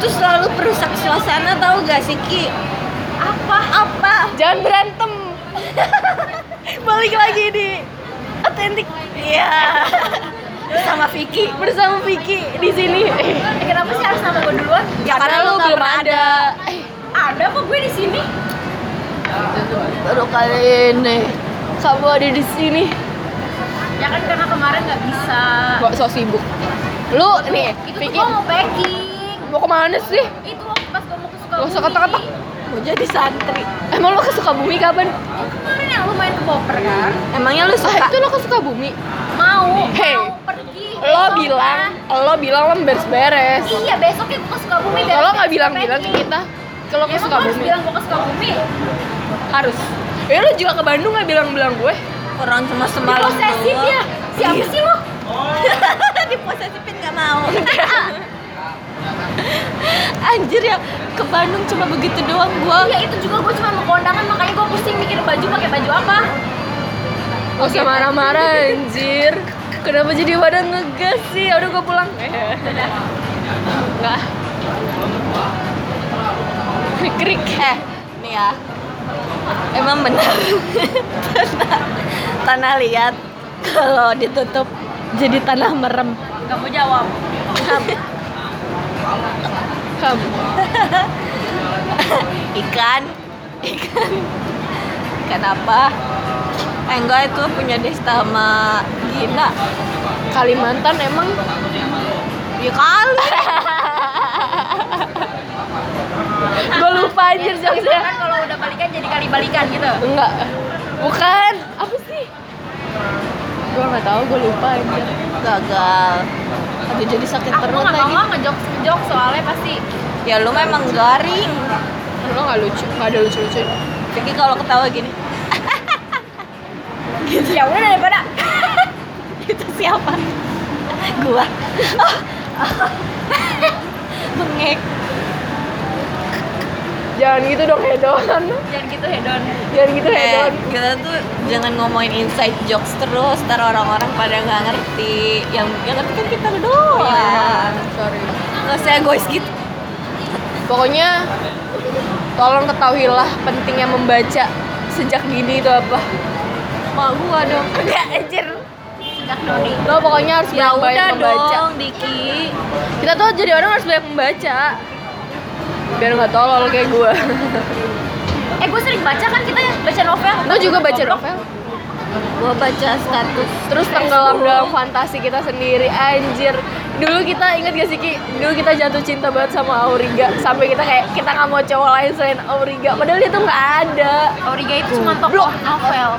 tuh selalu perusak suasana tahu gak sih Ki? Apa? Apa? Jangan berantem. Balik lagi di otentik. Iya. Sama Vicky. Bersama Vicky di sini. Eh, kenapa sih harus nama gue duluan? Ya karena lu belum pernah ada. Ada kok gue di sini. Baru kali ini kamu ada di sini. Ya kan karena kemarin nggak bisa. Kok so sibuk. Lu nih, Itu tuh gue mau packing. Mau ke mana sih? Itu waktu pas gue mau ke Gak Sukabumi. usah kata-kata. Mau jadi santri. Emang lu ke Sukabumi kapan? Oh, kemarin yang lu main ke Boper kan? Emangnya lu Ah, suka? itu lo ke Sukabumi. Mau. Hey, mau pergi. Lo bilang, kan? lo bilang lo beres-beres. Iya besoknya gue ke Sukabumi. Kalau nggak bilang-bilang ke kita, kalau ke Emang gue harus Sukabumi bilang gue ke Sukabumi? harus. Ya lu juga ke Bandung nggak bilang-bilang gue? Orang cuma semalam Posesif doang. ya? Siapa Iya. sih lo? Diposesifin gak mau. Anjir ya ke Bandung cuma begitu doang gua. Iya itu juga gue cuma mau kondangan makanya gue pusing mikir baju pakai baju apa. Gak usah marah-marah anjir. Kenapa jadi pada ngegas sih? Udah gue pulang. Enggak. Krik-krik. Eh, nih ya. Emang benar. tanah, tanah liat kalau ditutup jadi tanah merem. Gak mau jawab. Kamu. Ikan, ikan, ikan apa? Eh, enggak itu punya Desta sama Gina. Kalimantan emang Ya kali. gue lupa anjir Kan jokesnya. kalau udah balikan jadi kali balikan gitu. Enggak. Bukan. Apa? Gue nggak tahu, gue lupa anjir. Gagal. Aduh jadi sakit Aku perut nggak lagi. mau ngejok ngejok soalnya pasti Ya lu memang garing. Lo nggak lucu, nggak ada lucu-lucu. Jadi kalau ketawa gini, ya udah daripada itu siapa? Gua. Bengek. Jangan gitu dong hedon. jangan gitu hedon. Jangan gitu Eh, hedon. kita tuh jangan ngomongin inside jokes terus, ntar orang-orang pada nggak ngerti. Yang yang ngerti kan kita doang. Sorry. Nggak usah egois gitu. Pokoknya tolong ketahuilah pentingnya membaca sejak dini itu apa. Mak gua dong. Enggak anjir. Sejak doni. Lo pokoknya harus Ya banyak udah membaca. dong, Diki. Kita tuh jadi orang harus banyak membaca. Biar nggak tolol kayak gue. Eh gue sering baca kan kita ya baca novel. Lo juga baca novel? Gua baca status Terus tenggelam dalam fantasi kita sendiri Anjir Dulu kita inget gak sih Ki? Dulu kita jatuh cinta banget sama Auriga Sampai kita kayak kita nggak mau cowok lain selain Auriga Padahal dia tuh nggak ada Auriga itu cuma tokoh novel.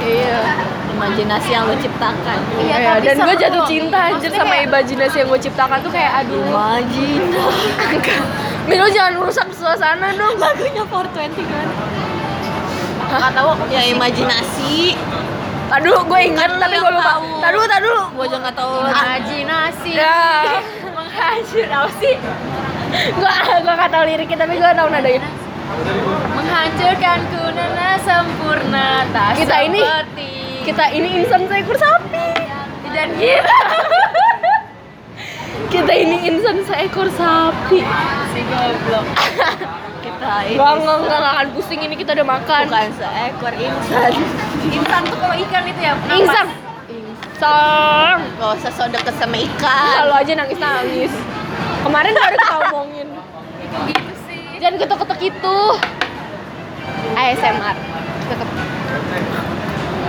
Iya imajinasi yang lu ciptakan. Iya, Iya, tapi Dan gue jatuh cinta anjir sama kayak- imajinasi yang gue ciptakan tuh kayak aduh Imajinasi. Min lo jangan merusak suasana dong Lagunya 420 kan? Gak tahu aku Ya imajinasi. Aduh gue ingat Kan lu tapi gue lupa tadi dulu Gua juga nggak tahu. imajinasi. Ya. Menghancur apa sih? Gue gue gak tau liriknya tapi gue tau nadanya Menghancurkanku nana sempurna tak Kita ini- seperti Kita ini insan seekor sapi dan kita Kita ini insan seekor sapi si goblok. Kita ini Gak, gak, gak, gak akan pusing ini kita udah makan bukan seekor insan. Insan tuh kalau ikan itu ya. napas. Insan Insan Gak usah so deket sama ikan. Kalau aja nangis-nangis Kemarin baru kita omongin Jangan ketok-ketok itu ASMR Ketok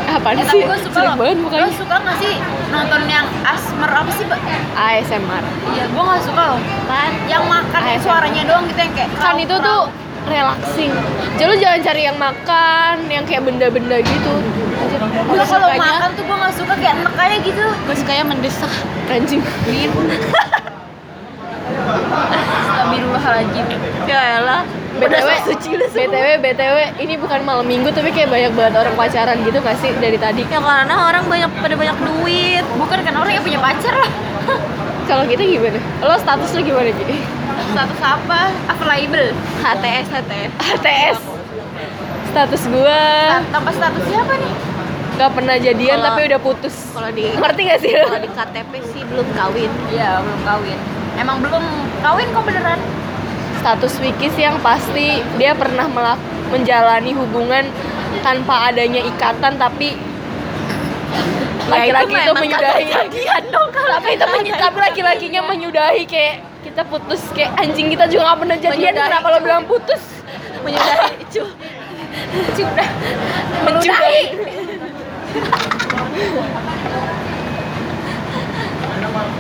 Apaan Eh, tapi sih? gue suka banget mukanya suka gak sih nonton yang asmer apa sih? ASMR Iya, gue gak suka loh. Kan? Yang makan yang ASMR. suaranya doang gitu yang kayak Kan itu tuh relaxing Jadi lu jangan cari yang makan Yang kayak benda-benda gitu Gue kalau makan tuh gue gak suka kayak aja gitu. Gue sukanya mendesak. Anjing Astagfirullahaladzim. Ya elah. BTW. BTW, BTW, ini bukan malam minggu tapi kayak banyak banget orang pacaran gitu gak sih dari tadi? Ya karena orang banyak pada banyak duit. Bukan kan orang yang punya pacar lah. Kalau kita gimana? Lo status lo gimana Ji? Status apa? Available. HTS HTS. HTS Status gua Tanpa status siapa nih? gak pernah jadian Kalau- tapi udah putus Kalau di Ngerti gak sih kalau di KTP sih belum kawin. Iya, belum kawin. Emang belum kawin kok beneran? Status Wiki sih yang pasti dia pernah melak- menjalani hubungan tanpa adanya ikatan tapi laki-laki itu, memang menyudahi. dong kalau tapi itu menyu- tapi laki-lakinya menyudahi kayak kita putus kayak anjing kita juga gak pernah jadian kenapa lo bilang putus? Menyudahi cu sudah menyudahi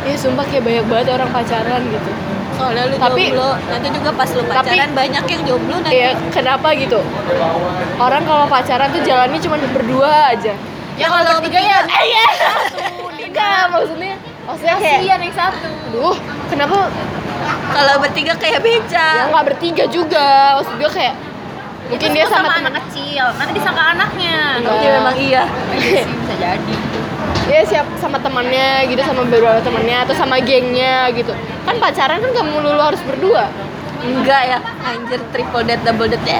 ya sumpah kayak banyak banget orang pacaran gitu. Soalnya lu Tapi- jomblo nanti juga pas lu Tapi- pacaran banyak yang jomblo nanti. Iya, kenapa gitu? Orang kalau pacaran tuh jalannya cuma berdua aja. ya kalau bertiga ya Eh, iya. Enggak, maksudnya maksudnya kayak kasihan yang satu. Duh, kenapa? Kalau bertiga kayak ya beca nggak bertiga juga? Maksud gue kayak mungkin Itu dia semua sama, anak kecil. Nanti disangka anaknya. Enggak. Iya memang iya Iya. Bisa jadi dia siap sama temannya gitu sama beberapa temannya atau sama gengnya gitu. Kan pacaran kan kamu melulu harus berdua. enggak ya anjir triple date double date eh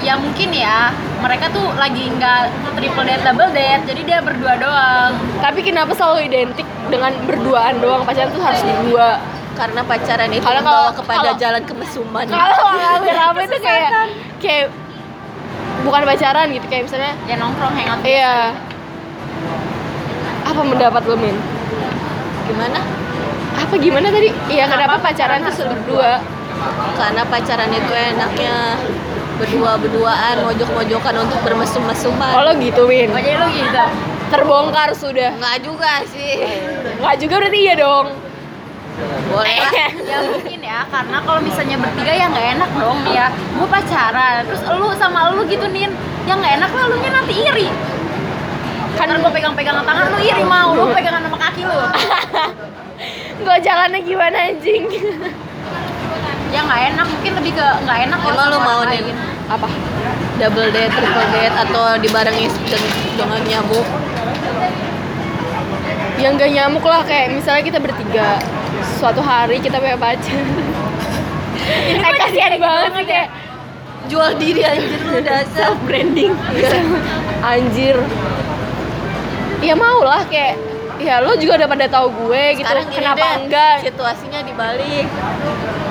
ya mungkin ya mereka tuh lagi nggak triple date double date jadi dia berdua doang Tapi kenapa selalu identik dengan berduaan doang pacaran tuh harus berdua? karena pacaran itu Kalau- membawa kalau- kepada kalau- jalan kemesuman Kalau rame-rame tuh kayak kayak bukan pacaran gitu kayak misalnya ya nongkrong hangout Iya. Apa mendapat lo Min? gimana Apa gimana tadi? Iya kenapa, Kenapa pacaran tuh berdua? karena pacaran itu enaknya berdua-berduaan mojok-mojokan untuk bermesum-mesuman Oh lo gitu Min? oh jadi lu gitu Terbongkar sudah. Enggak juga sih Nggak juga berarti iya dong. boleh lah ya mungkin ya karena kalau misalnya bertiga ya nggak enak dong ya gue pacaran terus lu sama lu gitu nin yang nggak enak lah lu nya nanti iri kan gue pegang-pegang tangan lu iri mau lu pegangan sama kaki lu Gue jalannya gimana anjing? ya nggak enak mungkin lebih ke nggak enak Emang lu mau nih. Apa? double date, triple date atau dibarengi dengan, dengan nyamuk Yang gak nyamuk lah kayak misalnya kita bertiga suatu hari kita punya pacar. eh kasihan banget sih kayak jual diri anjir lu dasar branding anjir. Ya mau lah kayak ya lo juga udah pada tahu gue gitu. Sekarang gini Kenapa deh, enggak? situasinya dibalik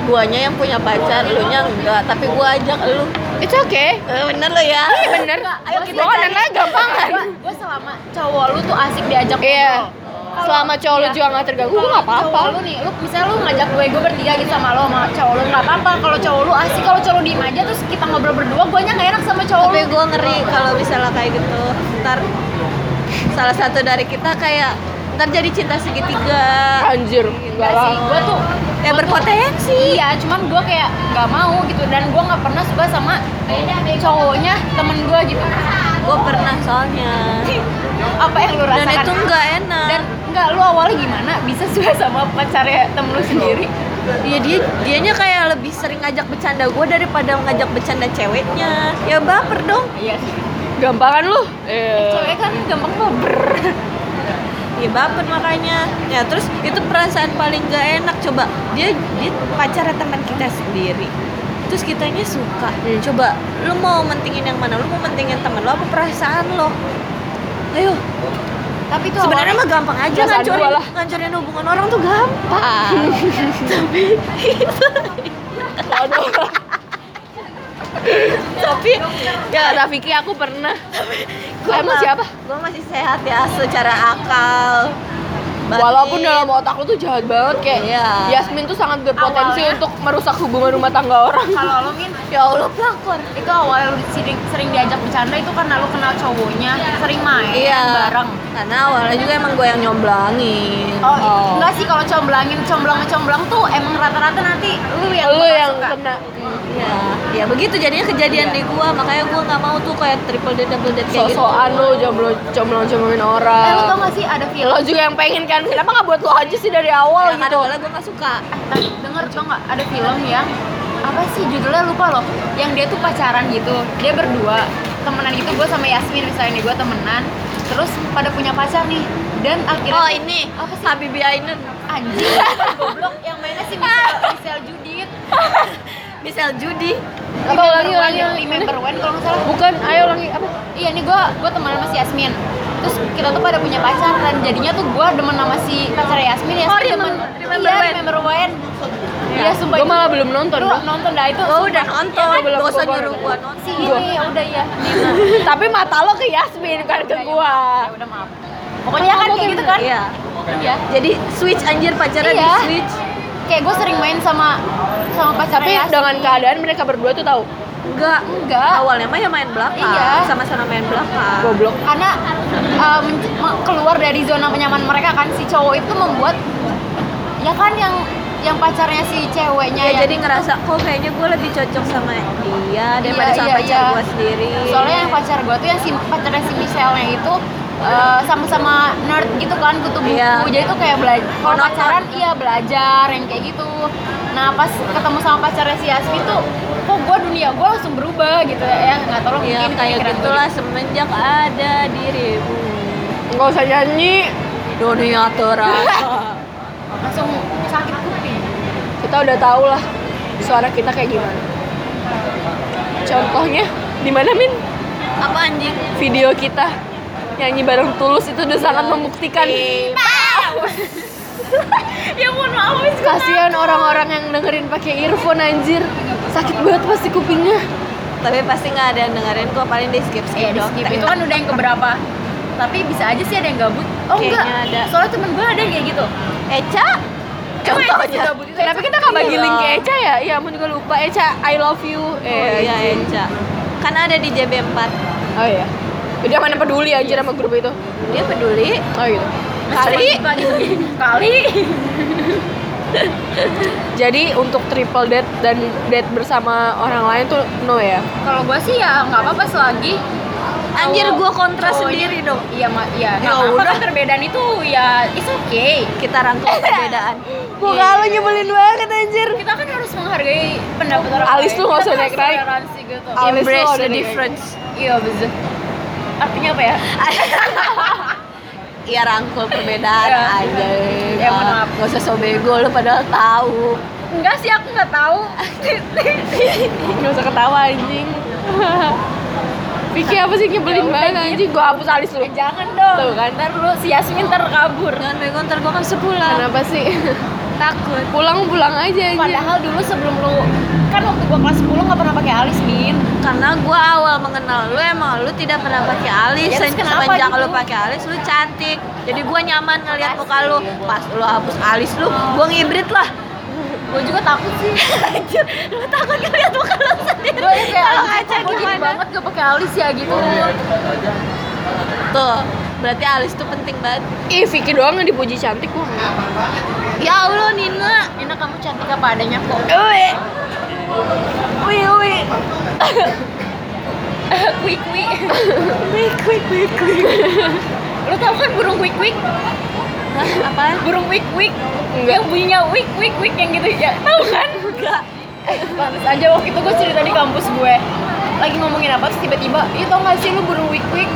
guanya yang punya pacar lu nya enggak tapi gua ajak lu It's okay. eh, bener lo ya Iya bener. ayo kita Bawa cari. nana gampangan. gue selama cowok lu tuh asik diajak Iya. ngobrol. Selama cowok lu Iya. juga gak terganggu, gue Kalau gak apa-apa. cowok lu nih, lu misalnya lu ngajak gue, gue bertiga gitu sama lo sama cowok lu nggak apa-apa. Kalau cowok lu asik, kalau cowok lu diem aja terus kita ngobrol berdua, gue nya nggak enak sama cowok tapi lu. gua ngeri kalau misalnya kayak gitu ntar salah satu dari kita kayak ntar jadi cinta segitiga Anjir. Enggak sih, gue tuh ya berpotensi Iya, cuman gue kayak nggak mau gitu dan gue nggak pernah suka sama cowoknya temen gue gitu. gua pernah soalnya Apa yang lu dan rasakan? itu enggak enak Dan enggak lu awalnya gimana bisa suka sama pacarnya temen lu sendiri? Iya dia dianya kayak lebih sering ngajak bercanda gue daripada ngajak bercanda ceweknya. Ya baper dong. Iya sih. Gampangan lu. Eh. Cewek kan gampang baper. Ya baper makanya. Ya terus itu perasaan paling gak enak coba dia dia pacaran teman kita sendiri. Terus kitanya suka. Hmm. Coba lu mau mentingin yang mana? Lu mau mentingin teman lu apa perasaan lo? Ayo, Tapi itu sebenarnya mah gampang aja ngancurin, lah. ngancurin hubungan orang tuh gampang. Tapi Waduh. Tapi ya Vicky aku pernah. Emang siapa? Gue masih sehat ya secara akal. Walaupun dalam otak lu tuh jahat banget kayak Iya. Yasmin tuh sangat berpotensi Awalnya- untuk merusak hubungan rumah tangga orang. kalau lo min ya Allah pelakor. itu awalnya lu sering, sering diajak bercanda itu karena lu kenal cowoknya sering main Iya. bareng Karena awalnya juga emang gue yang nyomblangin. oh, enggak sih kalau comblangin comblang comblang tuh emang rata-rata nanti lu yang Lu bakal yang suka. kena. Ya, ya begitu jadinya kejadian di gue. Makanya gue nggak mau tuh kayak triple date double date kayak gitu. Sosokan lu jomblo jomblo jombloin eh, lu orang. tau gak sih ada film Lo juga yang pengen kan? Kenapa nggak buat lo aja sih dari awal Yang gitu? awalnya gue nggak suka. Denger tau nggak ada film yang apa sih judulnya lupa loh. Yang dia tuh pacaran gitu. Dia berdua temenan gitu gue sama Yasmin misalnya nih gue temenan. Terus pada punya pacar nih. Dan akhirnya Oh ini apa sih? Habibie Ainun, anjing goblok yang mainnya si Michelle, Michelle Judith Michelle Judy. Apa ulangi ulangi. Remember When kalau nggak salah Bukan, ayo ulangi apa? iya nih gue gue temenan sama si Yasmin terus kita tuh pada punya pacar dan jadinya tuh gue demen sama si pacar Yasmin Yasmin Oh, demen remember- iya remember when Iya, sumpah Gue malah belum nonton. Lu nonton dah itu. Gue udah nonton, Iya, belum, gak usah gua nyuruh baru gua nonton. nonton. Si ini ya udah ya. Tapi mata lo ke Yasmin bukan ke gua. Ya udah maaf. Pokoknya kan kayak gitu kan? Iya. Iya. Jadi switch anjir pacaran Iya. di switch. Kayak gue sering main sama sama Tapi pacarnya Yasmin. dengan keadaan mereka berdua tuh tahu. Enggak. enggak Awalnya mah ya main belakang. Iya. Sama-sama main belakang. Goblok. karena me- keluar dari zona nyaman mereka kan si cowok itu membuat ya kan yang yang pacarnya si ceweknya Ya, yang- jadi ngerasa kok kayaknya gue lebih cocok sama dia daripada Iya, sama iya, pacar iya. gue sendiri. soalnya yang pacar gue tuh yang si pacarnya si Michelle-nya itu uh, sama-sama nerd gitu kan kutu buku. Iya. jadi tuh kayak belajar kalau pacaran iya belajar yang kayak gitu. Nah pas ketemu sama pacarnya si Yasmin tuh kok gue dunia gue langsung berubah gitu ya. Nggak tahu ya mungkin kayak gitulah semenjak ada dirimu. Nggak usah nyanyi. dunia terasa. Langsung sakit kuping. Kita udah tahu lah suara kita kayak gimana. Contohnya di mana Min? apa anjing? Video kita nyanyi bareng Tulus itu udah sangat membuktikan. ya mohon maaf wis Kasihan orang-orang yang dengerin pakai earphone anjir. Sakit banget pasti kupingnya. tapi pasti nggak ada yang dengerin gue paling di skip skip Iya di doang skip itu kan udah yang keberapa tapi bisa aja sih ada yang gabut oh Kayaknya enggak ada. soalnya temen gue ada yang kayak gitu Eca contohnya? Kenapa kita nggak bagi Iya. link ke Eca ya? Iya, aku juga lupa Eca. I love you. oh iya Eca kan ada di JB4 Oh iya. Dia mana peduli anjir sama grup itu. dia peduli Oh gitu. kali kali Jadi untuk triple date dan date bersama orang lain tuh no ya. kalau gue sih ya nggak apa-apa selagi anjir gue kontra cowoknya- sendiri dong iya ma- iya Ya apa-apa udah. kan perbedaan itu ya it's okay kita rangkum perbedaan Muka lo nyebelin banget anjir. kita kan harus menghargai pendapat orang Alis lain. tuh nggak usah naik harus naik. gitu Alis embrace the difference iya betul artinya apa ya Iya rangkul perbedaan Iya. aja. Ya, maaf. Gak usah so bego lu padahal tahu. enggak sih aku nggak tahu Gak usah ketawa anjing. Vicky apa sih nyebelin Ya banget anjing? Gua hapus alis lu. Eh, jangan dong Tuh kan. ntar lu si Yasmin ntar kabur Jangan bego ntar gua kan sepulang. Kenapa sih? Takut. Pulang-pulang aja anjir. Padahal dulu sebelum lu kan waktu gua kelas 10 nggak pernah pakai alis min. Karena gua awal mengenal lu emang lu tidak pernah pakai alis. Ya, Semenjak gitu? lu pakai alis lu cantik. Jadi gua nyaman ngeliat muka lu. Pas lu hapus alis lu, gua ngibrit lah. Gue juga takut sih. Anjir, lu takut ngeliat muka lu sendiri. Gue kayak Kalau gini gimana? banget gak pakai alis ya gitu. Tuh, berarti alis tuh penting banget. Ih, Vicky doang yang dipuji cantik gua. enggak. Ya Allah Nina. Nina kamu cantik apa adanya kok. Ui. Wih, wih. Quick quick. Wih, wih, wih, wih. Lu tau kan burung quick? Hah, apaan? Burung quick. Enggak. Yang bunyinya quick quick quick yang gitu ya. Tahu kan? Enggak. Pantes aja waktu itu gue cerita di kampus gue Lagi ngomongin apa terus tiba-tiba Ih tau gak sih lu burung wik wik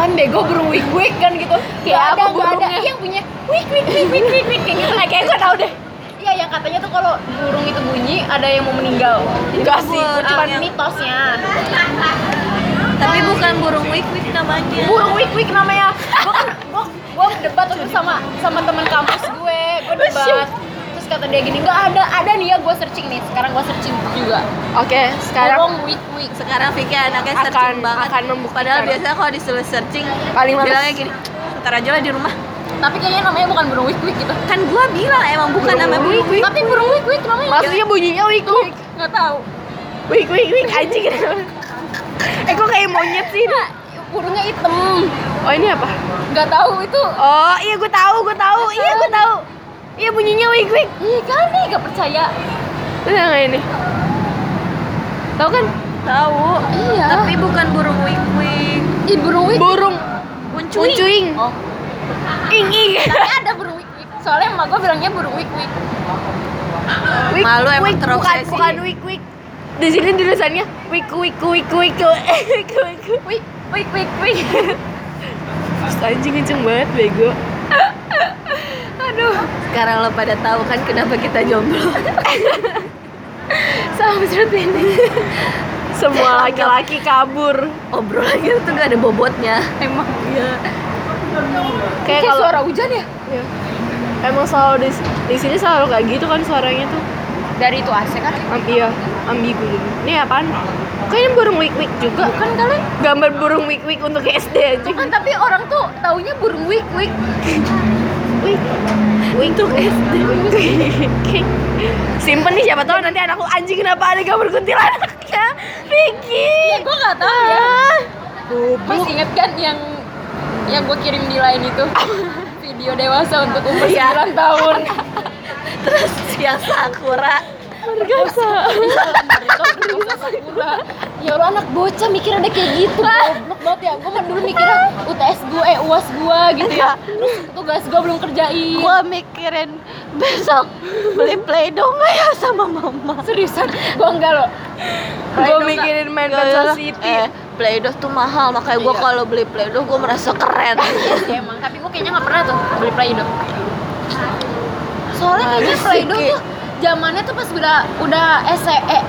Apaan bego burung wik wik kan gitu Kayak apa Gak ada, gak ada burungnya? Iya, yang punya wik wik wik wik wik wik Kayak gitu Kayak gue tau deh. Iya yang katanya tuh kalau burung itu bunyi ada yang mau meninggal Enggak sih. Yang- mitosnya Tapi bukan burung wik wik namanya. Burung wik wik namanya Gue kan gue, gue debat waktu itu sama sama teman kampus gue Gue debat kata dia gini, nggak ada, ada nih ya gue searching nih Sekarang gue searching juga Oke, sekarang Burung wik wik Sekarang Vicky anaknya Akan- searching banget. akan membuktikan. Padahal biasanya kalau disuruh searching Paling males. bilangnya gini, ntar aja lah di rumah. Tapi kayaknya namanya bukan burung wik wik gitu Kan gua bilang emang bukan Burung nama burung wik. Tapi burung wik wik namanya maksudnya bunyinya wik wik. nggak tahu. Wik wik wik anjing. eh kok kayak monyet sih? ini? Burungnya hitam. Oh, ini apa? Nggak tahu itu. Oh, iya gue tahu, gue tahu. Iya, gue tahu. Iya bunyinya wik wik. Iya kan nih nggak percaya. Itu yang ini. Tahu kan? Tahu. Iya. Tapi bukan burung wik wik. Ih burung wik. Burung Uncuing. uncuing. Oh. Ing ing. Tapi ada burung wik wik. Soalnya emak gue bilangnya burung wik wik. Wik, Malu emang wik, bukan, terobsesi. bukan wik wik. Di sini tulisannya wik wik wik wik wik wik. Wik wik wik wik. Anjing kenceng banget bego. Aduh. Sekarang lo pada tahu kan kenapa kita jomblo. Sama seperti ini. Semua laki-laki kabur. Obrolan kita tuh gak ada bobotnya. Emang. Iya. Kayak kalau suara hujan ya? Iya. Emang selalu di, di sini selalu kayak gitu kan suaranya tuh. Dari itu AC kan? Am iya, ambigu jadi. Ini apaan? Kayaknya burung wik-wik juga. Bukan kali? Gambar burung wik-wik untuk SD aja. Bukan, tapi orang tuh taunya burung wik Wik untuk SD. Simpen nih siapa tahu nanti anakku anjing kenapa ada gambar kuntilanaknya. Vicky. Ya gue nggak tahu ya. Masih inget kan yang yang gue kirim di lain itu video dewasa untuk umur Iya. 9 tahun. terus yang sakura Bergasa. ya Allah anak bocah mikir ada kayak gitu goblok banget ya. Gue mah dulu mikirnya UTS gue eh uas gue gitu ya. Terus tugas gue belum kerjain. Gua mikirin besok beli play-doh nggak ya sama mama? Seriusan? Gue enggak loh. Gue mikirin main Pencil City. eh play-doh tuh mahal makanya gua Iya. kalau beli play-doh gua merasa keren. Iya emang tapi gue kayaknya nggak pernah tuh beli Play-Doh. Soalnya kayaknya Play-Doh tuh zamannya tuh pas udah udah SE eh,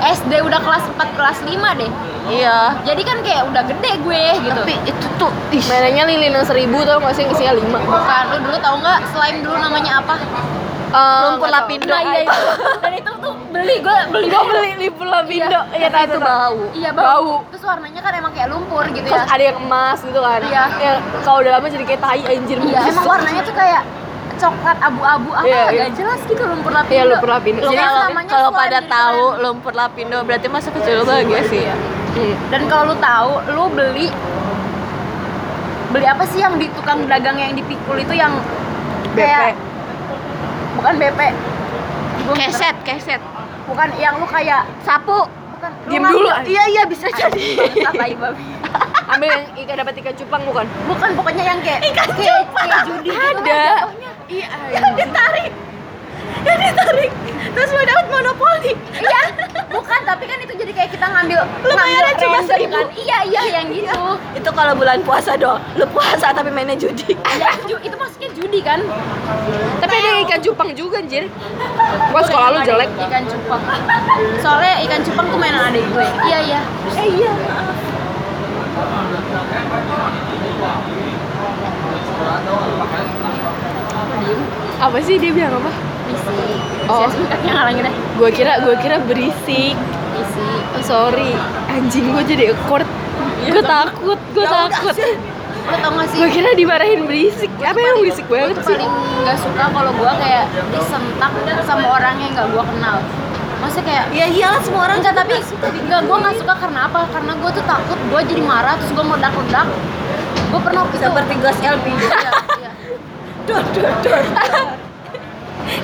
SD udah kelas 4 kelas 5 deh. Iya. Jadi kan kayak udah gede gue gitu. Tapi itu tuh ih, Mainannya lilin yang seribu tau gak sih yang isinya lima? Bukan lu dulu tau nggak slime dulu namanya apa? Lumpur tahu. lapindo. Nah iya itu dan itu tuh beli gue beli Gue beli limpur lapindo. Iya, ya itu tuh bau iya Bau. bau. terus warnanya kan emang kayak lumpur gitu Terus ya. ada yang emas gitu kan. Iya. Yang kalau udah lama jadi kayak tai anjir. Iya emang warnanya tuh kayak coklat abu-abu apa agak iya. jelas gitu lumpur lapindo. Iya lumpur lapindo. Jadi kalau kalau pada jadi tahu slime. lumpur lapindo berarti masa kecil lu bahagia sih. Ya Hmm. dan kalau lu tahu lu beli beli apa sih yang di tukang dagang yang dipikul itu yang kayak bukan BP Gua keset keset. Bukan yang lu kayak sapu. Bukan Diem ngambil- dulu, iya iya bisa jadi. Babi. Ambil yang ikan dapat ikan cupang bukan? bukan pokoknya yang kayak kayak, kayak judi gitu Ada. jatuhnya. Iya yang ditarik. Yang ditarik. Terus lu dapat monopoli. Iya. Bukan tapi kan itu jadi kayak kita ngambil Lu ngambil bayarnya cuma seribu. kan. Iya iya yang gitu. Itu kalau bulan puasa dong lu puasa tapi mainnya judi. Ya, ju- itu maksudnya judi kan? Tapi ada ikan cupang juga anjir. Gua sekolah lu jelek. Ikan cupang. Soalnya ikan cupang tuh mainan adik gue. Iya iya. Eh iya Apa sih dia bilang apa? misi Oh. yang ngalangin deh. Gua kira gua kira berisik. Misi oh, Sorry. Anjing gua jadi ekor Gua takut, gua takut. lo tau gak sih? Gua kira dimarahin berisik. Apa yang berisik gue banget sih? paling nggak suka kalau gue kayak disentak sama orang yang nggak gue kenal Maksudnya kayak ya iyalah semua orang enggak tapi enggak gue nggak suka karena apa? Karena gue tuh takut gue jadi marah terus gue meledak-ledak. Gue pernah waktu seperti gas LPG Iya, iya. dor dor dor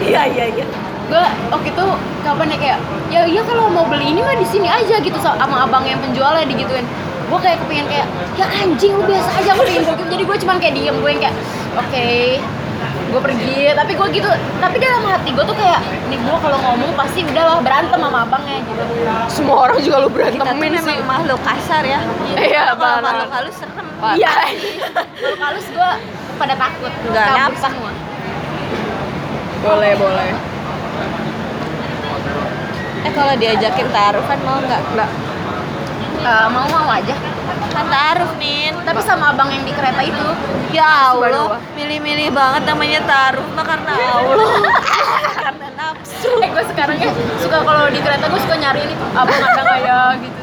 iya iya iya. Gue waktu itu kapan ya kayak ya iya kalau mau beli ini mah di sini aja gitu sama abang yang penjualnya digituin. Gue kayak kepengen kayak ya anjing lu biasa aja gue jadi gue cuman kayak diem gue yang kayak oke gue pergi tapi gue gitu tapi dalam hati gue tuh kayak nih gue kalau ngomong pasti udahlah berantem sama abangnya gitu. Semua orang juga lu kita tuh berantemin sih memang makhluk kasar ya. Iya, kalau makhluk halus serem. Iya. Kalau halus gue pada takut. Nggak napak. semua. Boleh, boleh. Eh kalau diajakin taruhan mau nggak? Nggak. Eh, mau mau aja kan taruh nin tapi sama abang yang di kereta itu. Ya. Allah milih-milih banget namanya taruh mah karena Allah. Karena nafsu. Eh gue sekarang ya suka kalau di kereta gue suka nyariin itu abang ada ya gitu.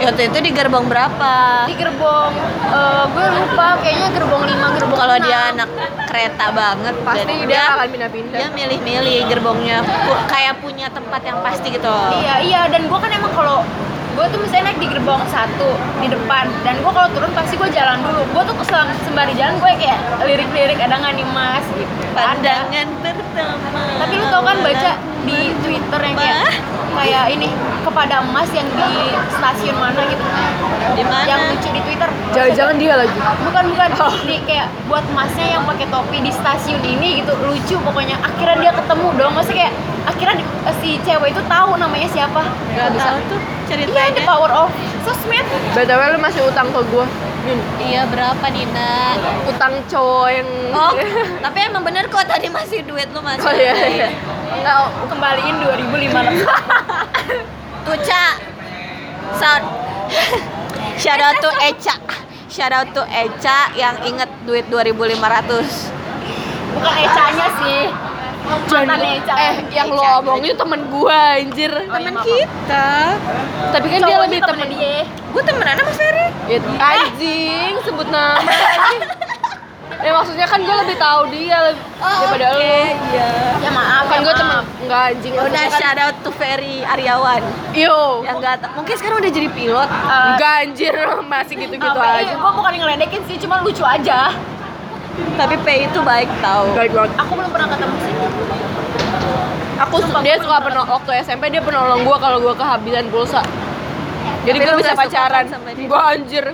Ya waktu itu di gerbong berapa? Di gerbong eh, gue lupa kayaknya gerbong 5 gerbong kalau dia anak kereta banget Pasti dia akan pindah-pindah. dia milih-milih gerbongnya. Kayak punya tempat yang pasti gitu. Iya iya dan gue kan emang kalau gue tuh misalnya naik di gerbong satu di depan. Dan gue kalau turun pasti gue jalan dulu. Gue tuh selang sembari jalan gue kayak lirik-lirik ada nggak nih mas? Gitu. Ada. Pandangan pertama. Tapi lu tau kan baca di twitter yang kayak kayak ini kepada emas yang di stasiun mana gitu. Di mana? Yang lucu di twitter. Jangan-jangan dia lagi? Bukan bukan. Di kayak buat masnya yang pakai topi di stasiun ini gitu lucu pokoknya. Akhirnya dia ketemu dong. Maksudnya kayak akhirnya di- si cewek itu tahu namanya siapa. Nggak tahu tuh iya ceritanya the power of sosmed. BTW lu masih utang ke gua? Min, iya berapa Nina Utang cowok yang oh tapi emang bener kok tadi masih duit lu masih Oh iya, iya. ya. nggak kembaliin 2500 tuh Ca Shout Shout out to Eca. Shout out to Eca yang inget duit 2500 bukan ecanya sih mantannya Eca eh yang lo omongin temen gua anjir. Oh, iya, teman maaf. kita tapi kan dia Cowoknya lebih temennya temen dia. Gue temenan sama Ferry. Ya, anjing sebut nama anjing. ya maksudnya kan gue lebih tahu dia lebih- daripada lo. iya. Ya maaf kan ya gue temen enggak anjing. Udah maksudnya kan- shout out to Ferry Aryawan. Yo. Yang nggak ta- mungkin sekarang udah jadi pilot. Enggak anjir masih gitu-gitu apa, aja. Gue bukan ngeledekin sih cuma lucu aja tapi P itu baik tau. Baik banget. Aku belum pernah ketemu sih. Aku dia suka penolong waktu SMP dia penolong gue kalau gue kehabisan pulsa. Jadi gue bisa pacaran. kan gue anjir.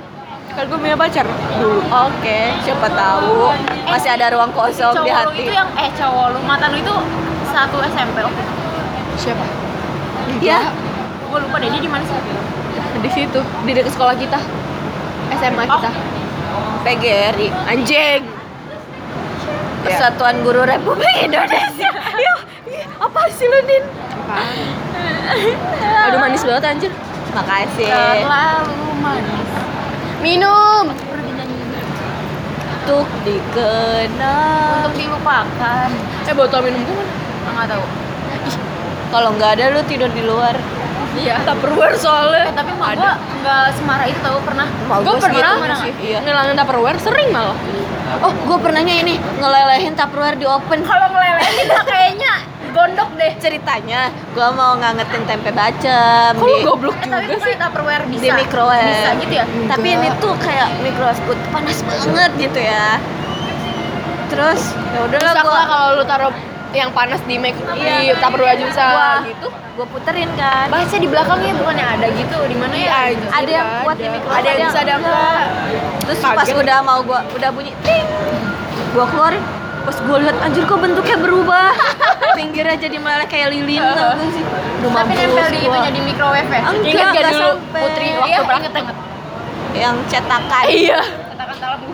Kan gue punya pacar. Dulu oke siapa tahu masih ada ruang kosong di cowok lu hati. itu yang eh cowok lu mantan lu itu satu SMP oke siapa? Ya. Gue lupa deh dia di mana sih? Di situ di dekat sekolah kita. SMA Oh. kita. PGRI anjing Persatuan Guru Republik Indonesia. Yo, ih, apa sih lu Nin? aduh manis banget anjir. Makasih. Terlalu manis. Minum. Untuk dikenal. Untuk dilupakan. Eh botol minum gue nggak tahu. Kalau nggak ada lu tidur di luar iya. Tupperware soalnya. Eh, tapi mak gue nggak semarah itu tahu pernah? Mau gue gua pernah. Sih, iya. ngilangin tupperware sering malah. Oh, gue pernahnya ini ngelelehin Tupperware di open. Kalau ngelelehin kayaknya gondok deh. Ceritanya, gue mau ngangetin tempe bacem kok di, goblok eh, tapi juga sih tupperware bisa? Di microwave. Bisa gitu ya? Tapi ini tuh kayak microwave panas banget gitu ya. Terus ya udahlah gue lah kalau lu taruh yang panas di make di Iya. tupperware juga Wah. gitu gue puterin kan baca di belakangnya bukannya ada gitu di mana ya Anjir, ada yang kuat di microwave ada yang bisa ada yang enggak Terus Kaget. pas udah mau gua udah bunyi ting, gua keluarin. Pas gua lihat anjir kok bentuknya berubah. Pinggirnya jadi meleleh kayak lilin tau gak sih. Aduh, tapi nempel di gua. itunya di microwave ya Enggak, Ingat gak nggak dulu sampai. Putri waktu iya inget inget yang cetakan. iya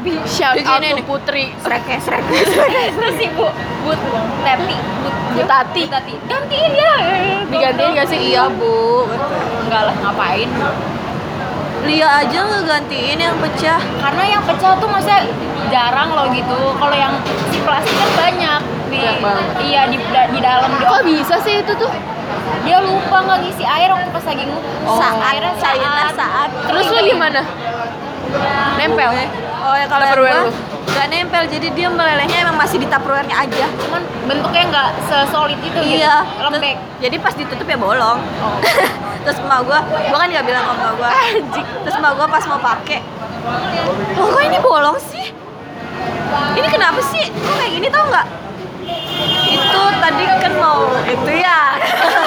bubi shout Jadi out ini to. Putri. Sreke sreke. terus si bu Bu Tati Bu tati. Gantiin ya digantiin gak sih? Iya bu. enggak lah ngapain? Lia aja ngegantiin yang pecah. karena yang pecah tuh maksudnya jarang loh gitu. Kalau yang si plastik kan banyak. Di iya di di dalam kok bisa sih itu tuh? Dia lupa nggak ngisi air waktu pas lagi ngup Saat, akhirnya China saat. terus lu gimana nempel Oh ya kalau Tupperware lu? nggak nempel jadi dia melelehnya emang masih di tupperware-nya aja. cuman bentuknya nggak sesolid itu gitu Iya. lembek Terus- Jadi pas ditutup ya bolong. Terus emak gua, gua kan nggak bilang ke emak gua. Terus emak gua pas mau pakai, loh kok ini bolong sih? Ini kenapa sih? Kok kayak gini tau nggak? Itu tadi kan mau itu ya.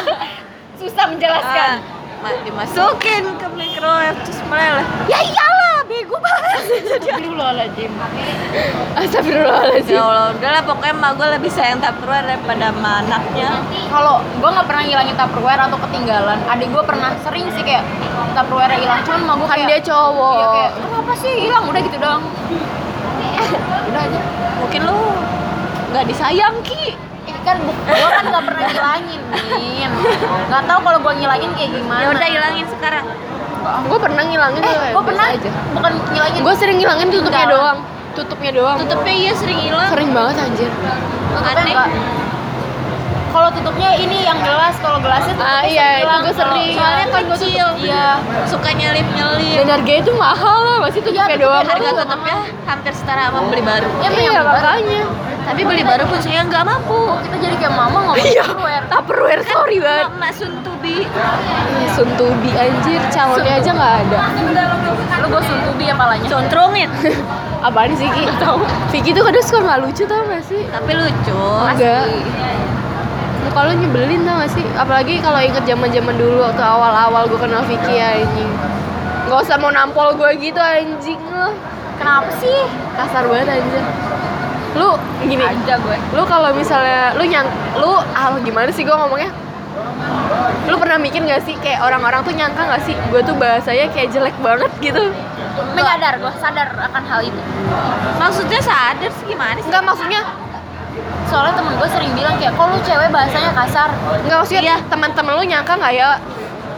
susah menjelaskan Ah, ma- dimasukin ke microwave terus meleleh. Ya iyalah, bego banget. Astagfirullahaladzim Astagfirullahaladzim ya Allah, udahlah pokoknya emak gua lebih sayang Tupperware daripada sama anaknya. kalau gue nggak pernah ngilangin tupperware atau ketinggalan adik gue pernah sering sih kayak tupperware hilang cuman mah gue kan kayak dia cowok iya kayak kenapa sih hilang udah gitu doang Udah aja. Mungkin lu nggak disayang ki. ini kan gue kan nggak pernah ngilangin min nggak tahu kalau gue ngilangin kayak gimana Ya udah hilangin sekarang. Gue pernah ngilangin eh gue pernah aja. bukan ngilangin. Gue sering ngilangin tutupnya doang. Tutupnya doang. Tutupnya iya sering hilang. sering banget anjir. Tutupnya Aneh. Kalau tutupnya ini yang gelas kalau gelasnya tutupnya Ah, iya, itu Kalau- sering. Soalnya Kan gua kecil. iya Suka nyelip nyelip. dan harganya itu mahal lah masih tutupnya tutupnya doang harga tutupnya hampir setara sama beli baru. ya iya baru. makanya Tapi beli baru pun saya nggak mampu. Oh, kita jadi kayak mama ngomong iya tupperware tupperware sorry banget Mak Suntubi. suntubi anjir calonnya aja nggak ada lu gue suntubi ya palanya Controngin. apaan sih Ki? Vicky tuh kadang suka nggak lucu tau gak sih? Tapi lucu. Enggak. Muka lu nyebelin tau gak sih? Apalagi kalau inget zaman zaman dulu waktu awal-awal gue kenal Vicky ya anjing. Gak usah mau nampol gue gitu anjing lo. kenapa sih Kasar banget anjir. Lu gini, aja gue lu kalau misalnya lu nyang lu ah gimana sih gue ngomongnya? Lu pernah mikir gak sih kayak orang-orang tuh nyangka gak sih gue tuh bahasanya kayak jelek banget gitu? menyadar gue sadar akan hal itu Maksudnya sadar sih gimana sih? Enggak maksudnya soalnya temen gue sering bilang kayak kok lu cewek bahasanya kasar? Enggak maksudnya Iya. teman-teman lu nyangka nggak ya?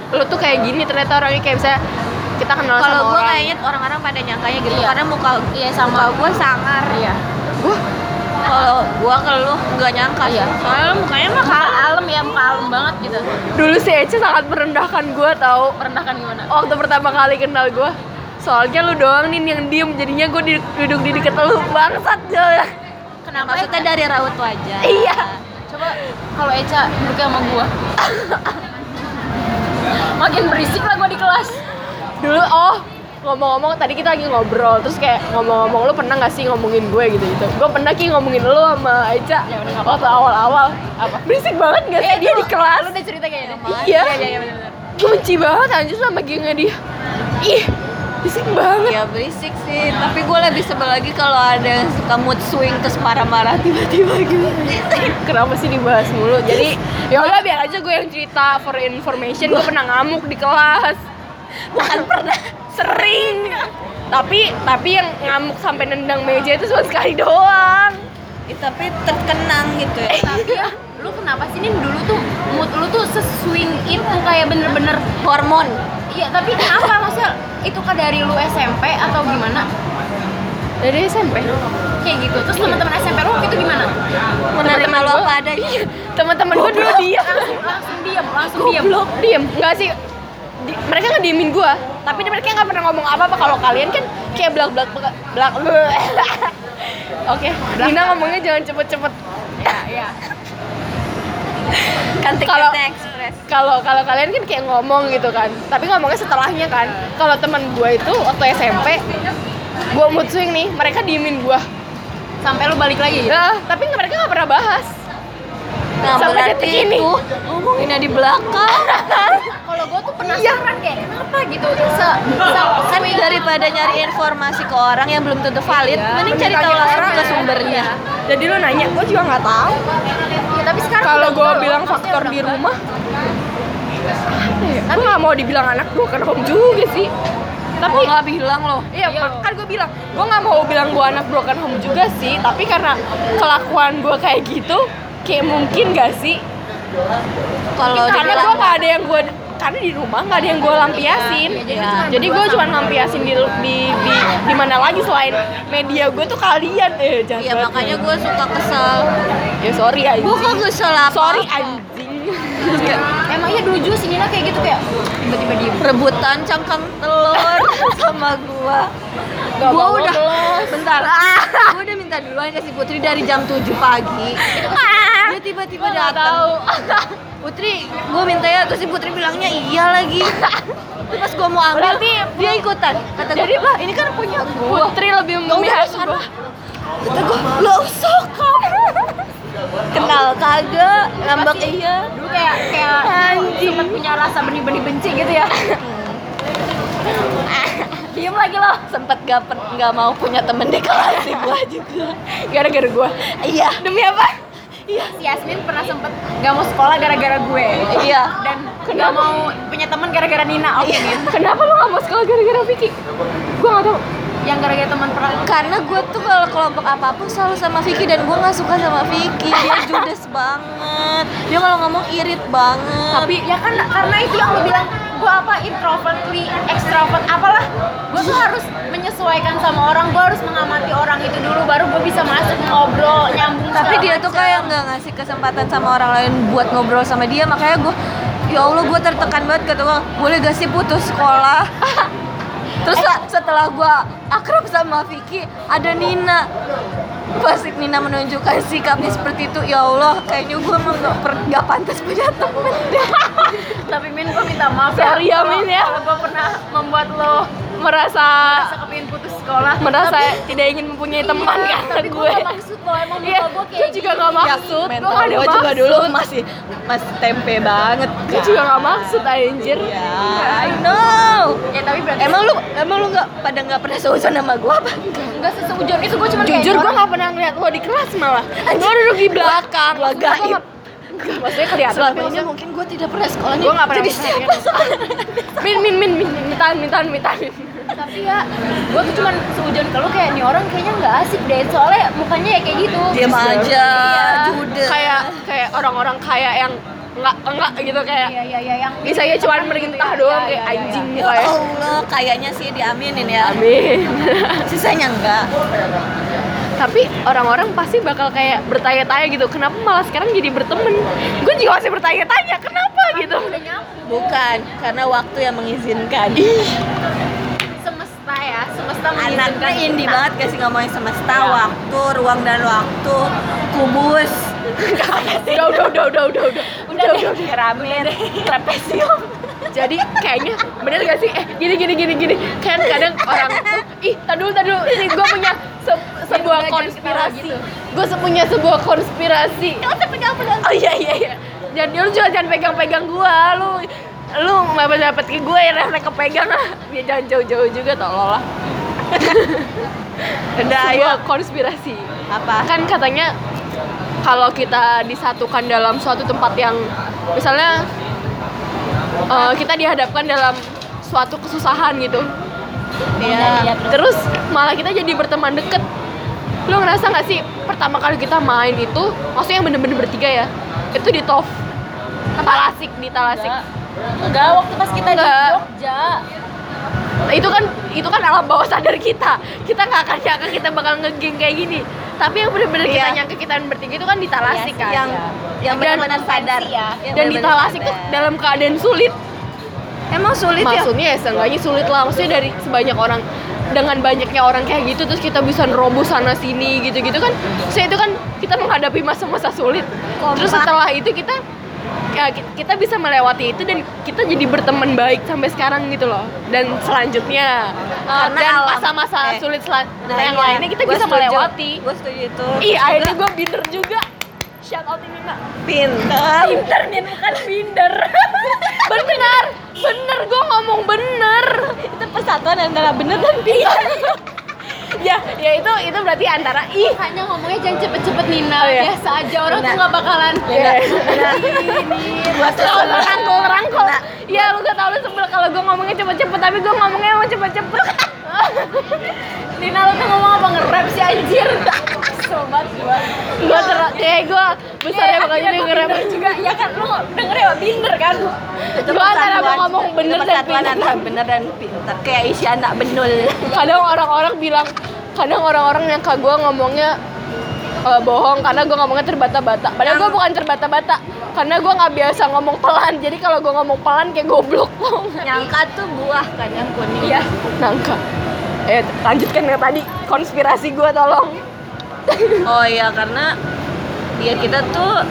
Lu tuh kayak gini ternyata orangnya kayak misalnya kita kenal Kalau sama gue orang. kayaknya orang-orang pada nyangkanya gitu Iya. karena muka iya muka sama. gue sangar. iya. Gue Kalau gua ke lu nggak nyangka. Iya. Soalnya lu mukanya mah muka alam ya muka alam banget gitu. Dulu si Ece sangat merendahkan gue tau. Merendahkan gimana? Waktu pertama kali kenal gue Soalnya lu doang nih yang diem. Jadinya gue duduk di deket lu. Bangsat Jol kenapa maksudnya dari raut wajah. Iya. Coba kalau Eca duduknya sama gua. Makin berisik lah gua di kelas. Dulu oh ngomong-ngomong tadi kita lagi ngobrol terus kayak ngomong-ngomong lu pernah gak sih ngomongin gue? gitu gitu gue pernah ki ngomongin lu sama Aica Ya waktu awal-awal. Apa? Berisik banget gak sih dia di kelas? lu udah cerita kayaknya Iya. iya iya benar kunci banget anjir sama gengnya dia. Ih berisik banget. Ya berisik sih, tapi gue lebih sebel lagi kalau ada yang suka mood swing terus marah-marah tiba-tiba gitu. kenapa sih dibahas mulu? Jadi ya udah biar aja gue yang cerita for information. Gue pernah ngamuk di kelas. Bukan pernah. sering. Tapi tapi yang ngamuk sampai nendang meja itu cuma sekali doang. Ya, tapi terkenang gitu ya. tapi ya lu kenapa sih nih dulu tuh mood lu tuh seswing itu kayak bener-bener Hormon. iya tapi kenapa? Maksudnya itu kan dari lu SMP atau gimana? Dari SMP kayak gitu. Terus teman-teman SMP lu waktu itu gimana? Menerima lu gua- apa adanya. Iya, teman-teman gue dulu dia langsung langsung diam langsung diam Goblok, diem. Enggak sih. Di- mereka ngediemin gua. Tapi mereka nggak pernah ngomong apa apa kalau kalian kan kayak belak belak belak belak oke Dina ngomongnya jangan cepet-cepet. Ya ya Kan Kalau- kalau kalau kalian kan kayak ngomong gitu kan. Tapi ngomongnya setelahnya kan. Kalau teman gua itu waktu SMP gua mood swing nih. Mereka diemin gua. Sampai lu balik lagi? Gitu Nah, tapi mereka nggak pernah bahas. Nah, Sampai berarti detik ini. itu ngomonginnya di belakang. kalau gua tuh penasaran kayak kenapa? gitu. Se, se kan daripada nyari informasi ke orang yang belum tentu valid, Iya, mending cari tahu langsung ke sumbernya. Jadi lu nanya gua juga nggak tahu ya, tapi sekarang kalau loh. bilang Maksudnya faktor di rumah tapi nggak mau dibilang anak broken home juga sih tapi nggak bilang loh. Iya, Iya. kan gue bilang, gue nggak mau bilang gue anak broken home juga sih, tapi karena kelakuan gue kayak gitu, kayak mungkin gak sih? Kalau karena gue nggak ada yang gue, karena di rumah nggak ada yang gue lampiasin. Iya, jadi Jadi gue cuma lampiasin di di di, di mana lagi selain media gue tuh kalian eh jangan Iya makanya gue suka kesel. ya sorry Gue kok kesel apa? sorry anjing emang iya dulu juga si Nina kayak gitu kayak tiba-tiba diem rebutan cangkang telur sama gua. Gak gua udah ngelos. bentar. gua udah minta duluan ke si Putri dari jam 7 pagi. Dia tiba-tiba Gua datang. Putri, gua minta ya terus si Putri bilangnya iya lagi. Terus pas gua mau ambil, Berarti dia ikutan. Kata Jadi, gua, lah ini kan punya gua. Putri lebih memihak sana. Kata gua, lo sokap. Kenal kagak, ngambek iya. dulu kayak kayak Anjing. sempat punya rasa benih-benih benci gitu ya diem lagi loh Sempet gak, pen- gak mau punya temen di kelas sih gua juga. gara-gara gue. Iya. Demi apa? Iya, si Yasmin pernah sempet gak mau sekolah gara-gara gue Iya. dan gak mau punya teman gara-gara Nina oke Min Kenapa lu gak mau sekolah gara-gara Vicky? Gue gak tau. Yang gara-gara teman pernah Karena gue tuh kalau kelompok apa pun selalu sama Vicky dan gue nggak suka sama Vicky. Dia judes banget. Dia kalau ngomong irit banget. tapi ya kan karena itu yang lo bilang gue apa introvertly extrovert apalah gue tuh harus menyesuaikan sama orang gue harus mengamati orang itu dulu baru gue bisa masuk ngobrol nyambung tapi dia tuh macam. kayak nggak ngasih kesempatan sama orang lain buat ngobrol sama dia makanya gue ya Allah gue tertekan banget kata gue boleh gak sih putus sekolah terus lah, setelah gue akrab sama Vicky ada Nina. Pas Nina menunjukkan sikapnya seperti itu. Ya Allah kayaknya gue emang gak, per- gak pantas punya temen. Tapi Min gue minta maaf ya. Sorry ya, Min, ya. kalau gue pernah membuat lo Merasa merasa kepingin putus sekolah merasa Tapi- tidak ingin mempunyai teman Iya, karena tapi gue. gak maksud lo emang Iya, gue kayak gue juga gak maksud. Ya, gue gak ada gue juga dulu masih masih tempe banget Gue juga gak maksud anjir. ya I know ya tapi berarti emang lu emang lu nggak pada nggak pernah seuzon sama gue apa nggak seseujon itu gue cuma Jujur gue gak pernah ngeliat lo di kelas malah. Gue duduk di belakang. Maksudnya gaib. Nggak- Maksudnya kelihatan. selama ini mungkin gue tidak pernah sekolahnya Gue gak pernah jadi siapa soalnya Min min min min mintaan mintaan mintaan. tapi ya gue tuh cuma seujon ke lu kayak nih orang kayaknya nggak asik deh soalnya mukanya ya kayak gitu diam aja Iya. Kayak kayak orang-orang kaya yang enggak enggak gitu kayak iya iya iya yang bisa ya cuma merintah doang Iya, kayak iya, iya. anjing ya gitu kayak. Allah kayaknya sih diaminin ya Amin. sisanya enggak tapi orang-orang pasti bakal kayak bertanya-tanya gitu kenapa malah sekarang jadi berteman? Gue juga masih bertanya-tanya kenapa? Gitu. udah bukan karena waktu yang mengizinkan. Semesta ya semesta anaknya mengizinkan indie kita. banget gak sih ngomongin semesta? Ya. waktu ruang dan waktu kubus. Udah udah udah udah udah. Udah udah deh. piramid trapesium jadi kayaknya bener gak sih? Eh gini gini gini gini. Kan kadang orang tuh, ih tadi dulu ini gue punya se- sebuah konspirasi. gitu. gue punya sebuah konspirasi. Pegang pegang. Oh iya iya iya. Jangan lu juga jangan pegang pegang gue lu lu nggak dapet ke gue ya rasa kepegang. Lah ya jangan jauh-jauh juga tolol lah. Udah ayo. konspirasi. Apa? Kan katanya kalau kita disatukan dalam suatu tempat yang misalnya eh, kita dihadapkan dalam suatu kesusahan gitu. Iya. terus? Malah kita jadi berteman deket. Lu ngerasa nggak sih pertama kali kita main itu maksudnya yang bener-bener bertiga ya itu di TOF Talasik di Talasik enggak. Waktu pas kita di Enggak. Jogja. Nah, itu kan itu kan alam bawah sadar kita. Kita nggak akan nyangka kita bakal ngegeng kayak gini tapi yang bener-bener kita Iya. nyangka kita bertiga itu kan di Talasik Iya kan. yang yang benar-benar sadar. ya. Yang dan di benar-benar Talasik tuh dalam keadaan sulit. Emang sulit ya? Maksudnya ya seenggaknya sulit lah. Maksudnya dari sebanyak orang dengan banyaknya orang kayak gitu terus kita bisa nerobos sana sini gitu-gitu kan. Saya itu kan kita menghadapi masa-masa sulit. Terus setelah itu kita ya ki- kita bisa melewati itu dan kita jadi berteman baik sampai sekarang gitu loh. Dan selanjutnya Karena dan alam- masa-masa eh, sulit selan- Nah, yang iya. lainnya kita bisa setuju. melewati. Gua setuju itu. Ih akhirnya gue binder juga. Shout out ini mak pintar Binder nih bukan binder. Bener. Bener gue ngomong bener. Itu persatuan antara bener dan pintar ya ya itu itu berarti antara ih hanya ngomongnya jangan cepet-cepet Nina. Oh, iya. biasa aja orang tuh Benar. nggak bakalan. Iya. ini buat kalau rangkul rangkul ya lu gak tau lu sebel kalau gue ngomongnya cepet-cepet tapi gue ngomongnya emang cepet-cepet. Nina lu tuh ngomong apa? Nge-rap sih anjir sobat gua gue ter kayak gue besar ya jadi ngerem. Binder juga. Ya kan lu denger ya binder kan? Itu Gua antara mau ngomong bener dan pintar. antara bener dan pintar kayak isi anak benul kadang orang-orang bilang kadang orang-orang yang ke gue ngomongnya eh, bohong karena gue ngomongnya terbata-bata. Padahal gue bukan terbata-bata karena gue nggak biasa ngomong pelan. Jadi kalau gue ngomong pelan kayak goblok. Nggak? nyangka tuh buah kan yang kuning. Iya, nangka. Eh, lanjutkan yang tadi. Konspirasi gue tolong. Oh iya karena ya kita tuh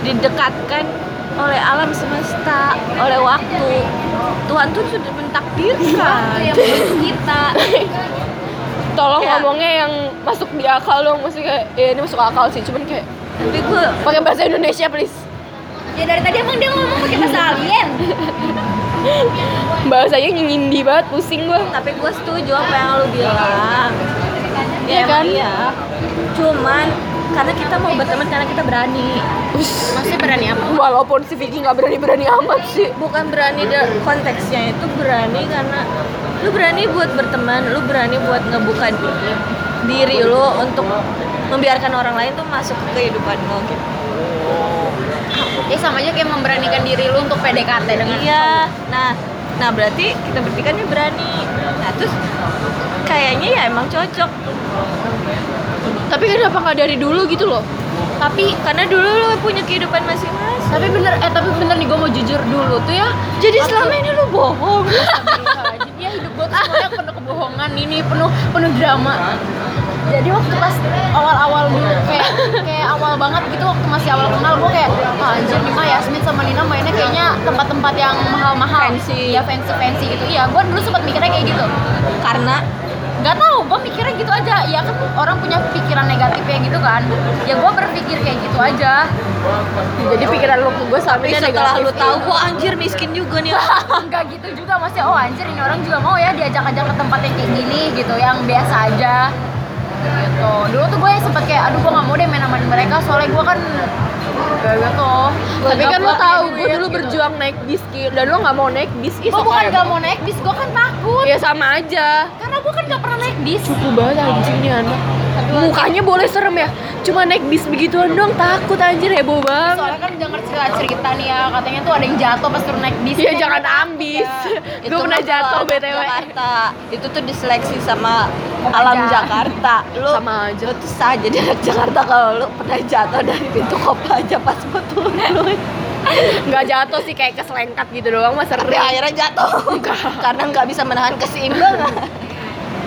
didekatkan oleh alam semesta oleh waktu Tuhan tuh sudah mentakdirkan yang menurut kita Tolong Ya. ngomongnya yang masuk di akal dong, maksudnya kayak ya ini masuk akal sih, cuman kayak tapi gue pakai bahasa Indonesia please. ya dari tadi emang dia ngomong pakai bahasa alien Bahasanya nyindi banget, pusing gue. tapi gue setuju apa yang lu bilang Iya ya, kan? iya. Cuman karena kita mau berteman karena kita berani. Masih berani apa? Walaupun si Vicky nggak berani-berani amat sih. bukan berani konteksnya itu berani karena lu berani buat berteman lu berani buat ngebuka di- diri lu untuk membiarkan orang lain tuh masuk ke kehidupan lo gitu. Ya sama aja kayak memberanikan diri lu untuk PDKT dengan iya. nah nah berarti kita bertiga nih berani nah terus kayaknya ya emang cocok. Tapi kenapa nggak dari dulu gitu loh? tapi karena dulu lu punya kehidupan masing-masing. Tapi bener eh tapi bener nih gue mau jujur dulu tuh ya. Jadi selama ini lu bohong. Astagfirullahaladzim. ya hidup gue tuh semuanya penuh kebohongan. Ini penuh penuh drama jadi waktu pas awal-awal dulu kayak kayak awal banget gitu waktu masih awal kenal gue kayak ah, anjir nih mah Yasmin sama Nina mainnya kayaknya tempat-tempat yang mahal-mahal. Fancy. ya fancy fancy gitu. Iya gue dulu sempat mikirnya kayak gitu. Karena? Nggak tahu gue mikirnya gitu aja. Ya kan orang punya pikiran negatif ya gitu kan. Ya gue berpikir kayak gitu aja. Jadi pikiran lu ke gue sampai setelah lu tahu kok anjir miskin juga nih. Enggak gitu juga maksudnya oh anjir ini orang juga mau ya diajak-ajak ke tempat yang kayak gini gitu yang biasa aja gitu dulu tuh gue sempet kayak aduh gue nggak mau deh main sama mereka soalnya gue kan kayak gitu Tapi kan Gak tahu punya gue dulu gitu. berjuang naik bis dan lu nggak mau naik bis gue bukan aja. gak mau naik bis gue kan takut Ya sama aja. karena gue kan gak pernah naik bis Cukup banget anjing nih anak. Mukanya boleh serem ya. Cuma naik bis begituan doang takut anjir heboh banget. Soalnya kan denger cerita cerita nih ya katanya tuh ada yang jatuh pas turun naik bis. Iya jangan ambis. Itu gue pernah jatuh btw Jakarta itu tuh diseleksi sama Kopaja. alam Jakarta. Lu Sama aja. lu tuh sah jadi anak Jakarta kalau lu pernah jatuh dari pintu Kopaja pas mau turun. Nggak jatuh sih kayak keselengkat gitu doang mas sering akhirnya jatuh. Karena nggak bisa menahan keseimbangan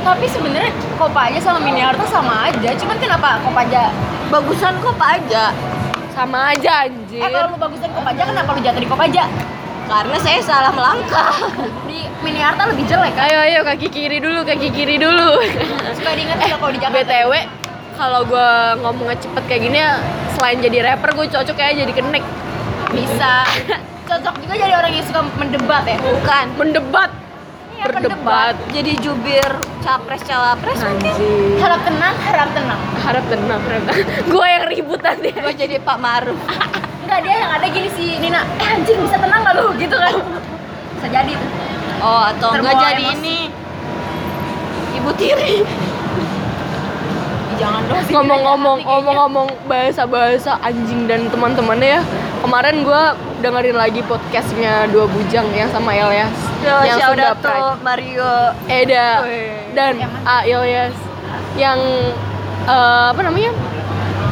tapi sebenarnya Kopaja sama Miniarta sama aja. Cuman kenapa Kopaja bagusan Kopaja sama aja anjir. Eh kalau lu bagusan Kopaja kenapa lu jatuh di Kopaja karena saya salah melangkah. Di Miniarta lebih jelek. Kan ayo ayo kaki kiri dulu kaki kiri dulu. Supaya diingat juga kalau di Jakarta? Btw kalau gue ngomongnya cepet kayak gini ya selain jadi rapper gue cocok kayak jadi kenek bisa. Cocok juga jadi orang yang suka mendebat ya? Bukan. Mendebat berdebat jadi jubir capres cawapres mungkin harap tenang harap tenang. Harap tenang harap gue yang ribut nanti. Gue jadi Pak Maruf. Enggak dia yang ada gini si Nina. Eh anjing bisa tenang gak lu? Gitu kan. Bisa jadi tuh. Oh atau enggak jadi emosi. ini ibu tiri. Jangan dong ngomong-ngomong ngomong-ngomong bahasa-bahasa anjing dan teman-temannya ya. Kemarin gue dengerin lagi podcastnya dua bujang yang sama Ilyas yang shout Sunda out Pride. Mario. Eda Wih. dan Yang? A Ilyas. Yang eh, apa namanya?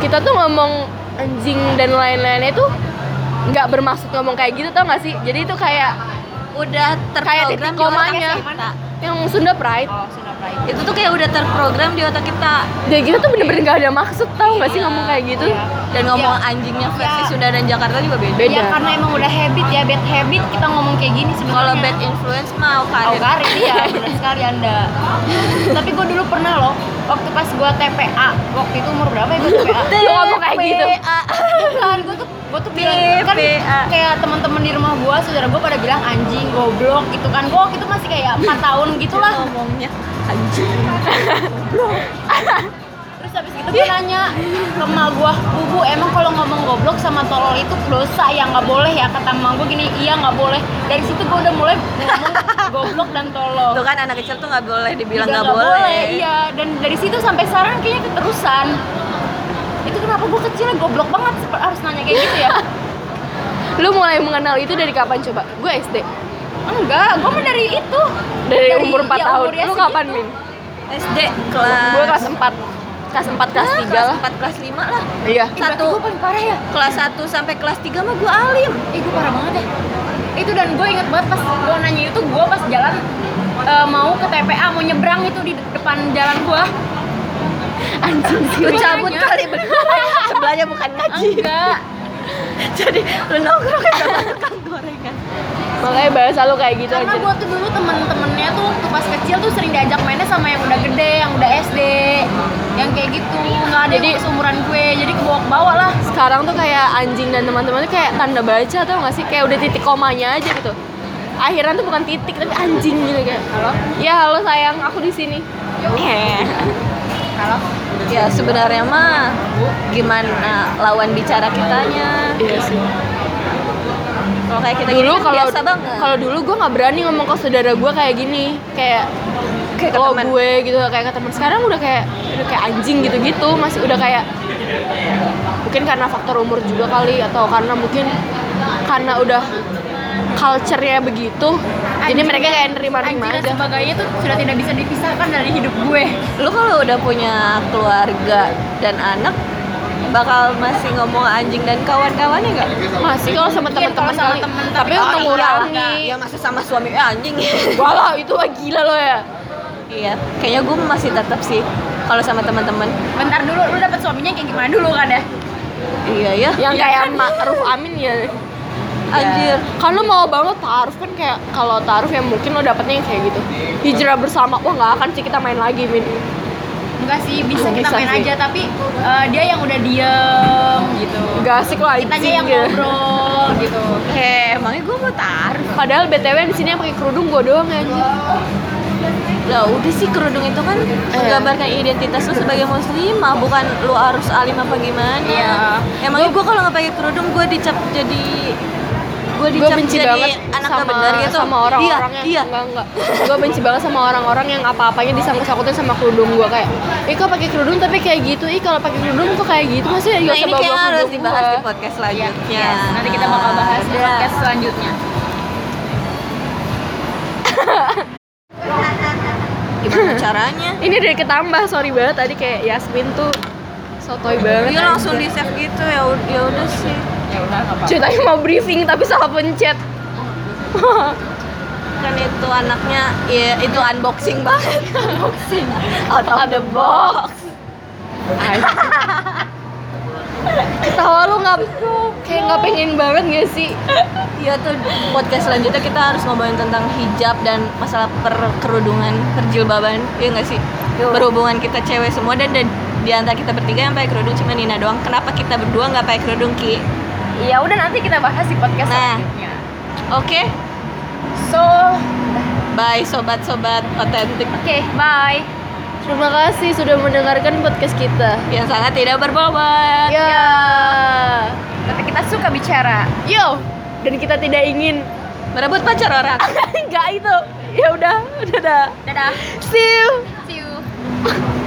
Kita tuh ngomong anjing dan lain-lainnya itu nggak bermaksud ngomong kayak gitu tau gak sih? Jadi itu kayak udah terprogram titik di otak komanya. yang Sunda Pride. Oh Sunda Pride itu tuh kayak udah terprogram di otak kita dan kita tuh bener-bener gak ada maksud tau gak sih Iya. ngomong kayak gitu Iya. dan ngomong Iya. anjingnya versi. Sunda dan Jakarta juga beda Beda. ya karena emang udah habit ya bad habit kita ngomong kayak gini sebenarnya kalau bad influence mau Oh karir karir iya benar sekali anda tapi gue dulu pernah loh waktu pas gue TPA waktu itu umur berapa ya gue TPA Lu ngomong kayak gitu? bukan gue tuh gue tuh bilang kan TPA. kayak teman-teman di rumah gue saudara gue pada bilang anjing goblok gitu kan. Gue waktu itu masih kayak 4 tahun gitulah. Ngomongnya anjing. Terus habis itu gue nanya ke emak gue bubu emang kalau ngomong goblok sama tolol itu dosa ya? Nggak boleh ya? Kata emak gue gini iya nggak boleh. Dari situ gue udah mulai ngomong goblok dan tolol. Tuh kan anak kecil tuh nggak boleh dibilang nggak nggak boleh. iya. Dan dari situ sampai sekarang kayaknya keterusan itu kenapa gue kecilnya goblok banget harus nanya kayak gitu ya. Lu mulai mengenal itu dari kapan coba? Gue SD enggak gue mah dari itu. Dari, umur 4 ya, tahun. lu kapan min? SD kelas gue kelas 4 kelas 4 kelas Ah, 3 kelas lah. 4 kelas 5 lah. Iya. Satu. gue paling parah ya. kelas 1 sampai kelas 3 mah gue alim. Ih gue parah banget ya. Itu dan gue inget banget pas gue nanya itu gue pas jalan eh, mau ke TPA mau nyebrang itu di depan jalan gue anjing sih lu cabut kali bener sebelahnya bukan ngaji. Enggak. Jadi lu nongkrong sama tukang gorengan. Makanya bahasa lu kayak gitu karena aja. gue tuh dulu temen-temennya tuh waktu pas kecil tuh sering diajak mainnya sama yang udah gede yang udah SD yang kayak gitu. Nggak ada Jadi- yang seumuran gue. Jadi kebawa bawa lah. Sekarang tuh kayak anjing dan teman-temannya kayak tanda baca tau gak sih? Kayak udah titik komanya aja gitu. Akhiran tuh bukan titik tapi anjing gitu kayak. Halo? Ya halo sayang. Aku di sini. Eh kalau ya sebenarnya mah gimana lawan bicara kitanya? Iya sih. Kalau kayak kita dulu kan kalau kalau dulu gue nggak berani ngomong ke saudara gue kayak gini. Kayak Kayak ke teman. gue gitu kayak ke teman sekarang udah kayak udah kayak anjing gitu gitu masih udah kayak mungkin karena faktor umur juga kali atau karena mungkin karena udah culture-nya begitu jadi Anjing mereka kayak nerima-nerima aja sebagainya tuh sudah tidak bisa dipisahkan dari hidup gue lu kalau udah punya keluarga dan anak bakal masih ngomong anjing dan kawan-kawannya nggak? masih kalau sama Mungkin teman-teman kali temen, tapi tapi untuk oh, mengurangi Ya masa sama suami eh, anjing. Wah lah, itu mah gila lo ya iya, kayaknya gue masih tetap sih kalau sama teman-teman. bentar dulu lu dapet suaminya kayak gimana dulu kan ya Iya ya. yang Iya kayak kan? Ma'ruf Amin ya Anjir. kan lo mau banget taaruf kan kayak kalau taaruf ya mungkin lo dapetnya yang kayak gitu hijrah bersama wah nggak akan sih kita main lagi min enggak sih bisa kita bisa main sih. aja tapi eh, dia yang udah diem gitu Gak asik lah kitanya yang ngobrol gitu Eh, emangnya gue mau taruh. Padahal btw di sini yang pakai kerudung gue doang ya anjir. Lah udah sih kerudung itu kan menggambarkan identitas lu sebagai muslimah, bukan lu harus alim apa gimana. Iya. Emangnya gue kalau nggak pakai kerudung gue dicap jadi gue dicap benci jadi banget anak sama bener gitu sama orang-orang iya, yang iya. enggak enggak gue benci banget sama orang-orang yang apa-apanya disangkut-sangkutin sama kerudung gue kayak ih kok pakai kerudung tapi kayak gitu ih kalau pakai kerudung kok kayak gitu masih ya Nah ini kayak harus dibahas gua. di podcast selanjutnya. Yes, nanti kita bakal bahas di podcast selanjutnya. Gimana caranya? ini dari ketambah sorry banget tadi kayak Yasmin tuh sotoy banget Dia langsung di save gitu ya ya udah sih. Ya udah ceritanya mau briefing tapi salah pencet Kan itu anaknya ya itu unboxing banget. unboxing out of the box. ketawa lu nggak kayak nggak pengen banget gak sih Iya tuh podcast selanjutnya kita harus ngomongin tentang hijab dan masalah perkerudungan, perjilbaban, ya nggak sih? Berhubungan kita cewek semua dan, dan di antara kita bertiga yang pakai kerudung cuma Nina doang. Kenapa kita berdua nggak pakai kerudung Ki? Ya udah nanti kita bahas di podcast Nah. selanjutnya. Oke, So, bye sobat-sobat otentik oke, bye. terima kasih sudah mendengarkan podcast kita yang sangat tidak berbobot. ya Tapi kita suka bicara. yo dan kita tidak ingin Merebut pacar orang. nggak itu ya udah dadah Dadah. see you See you.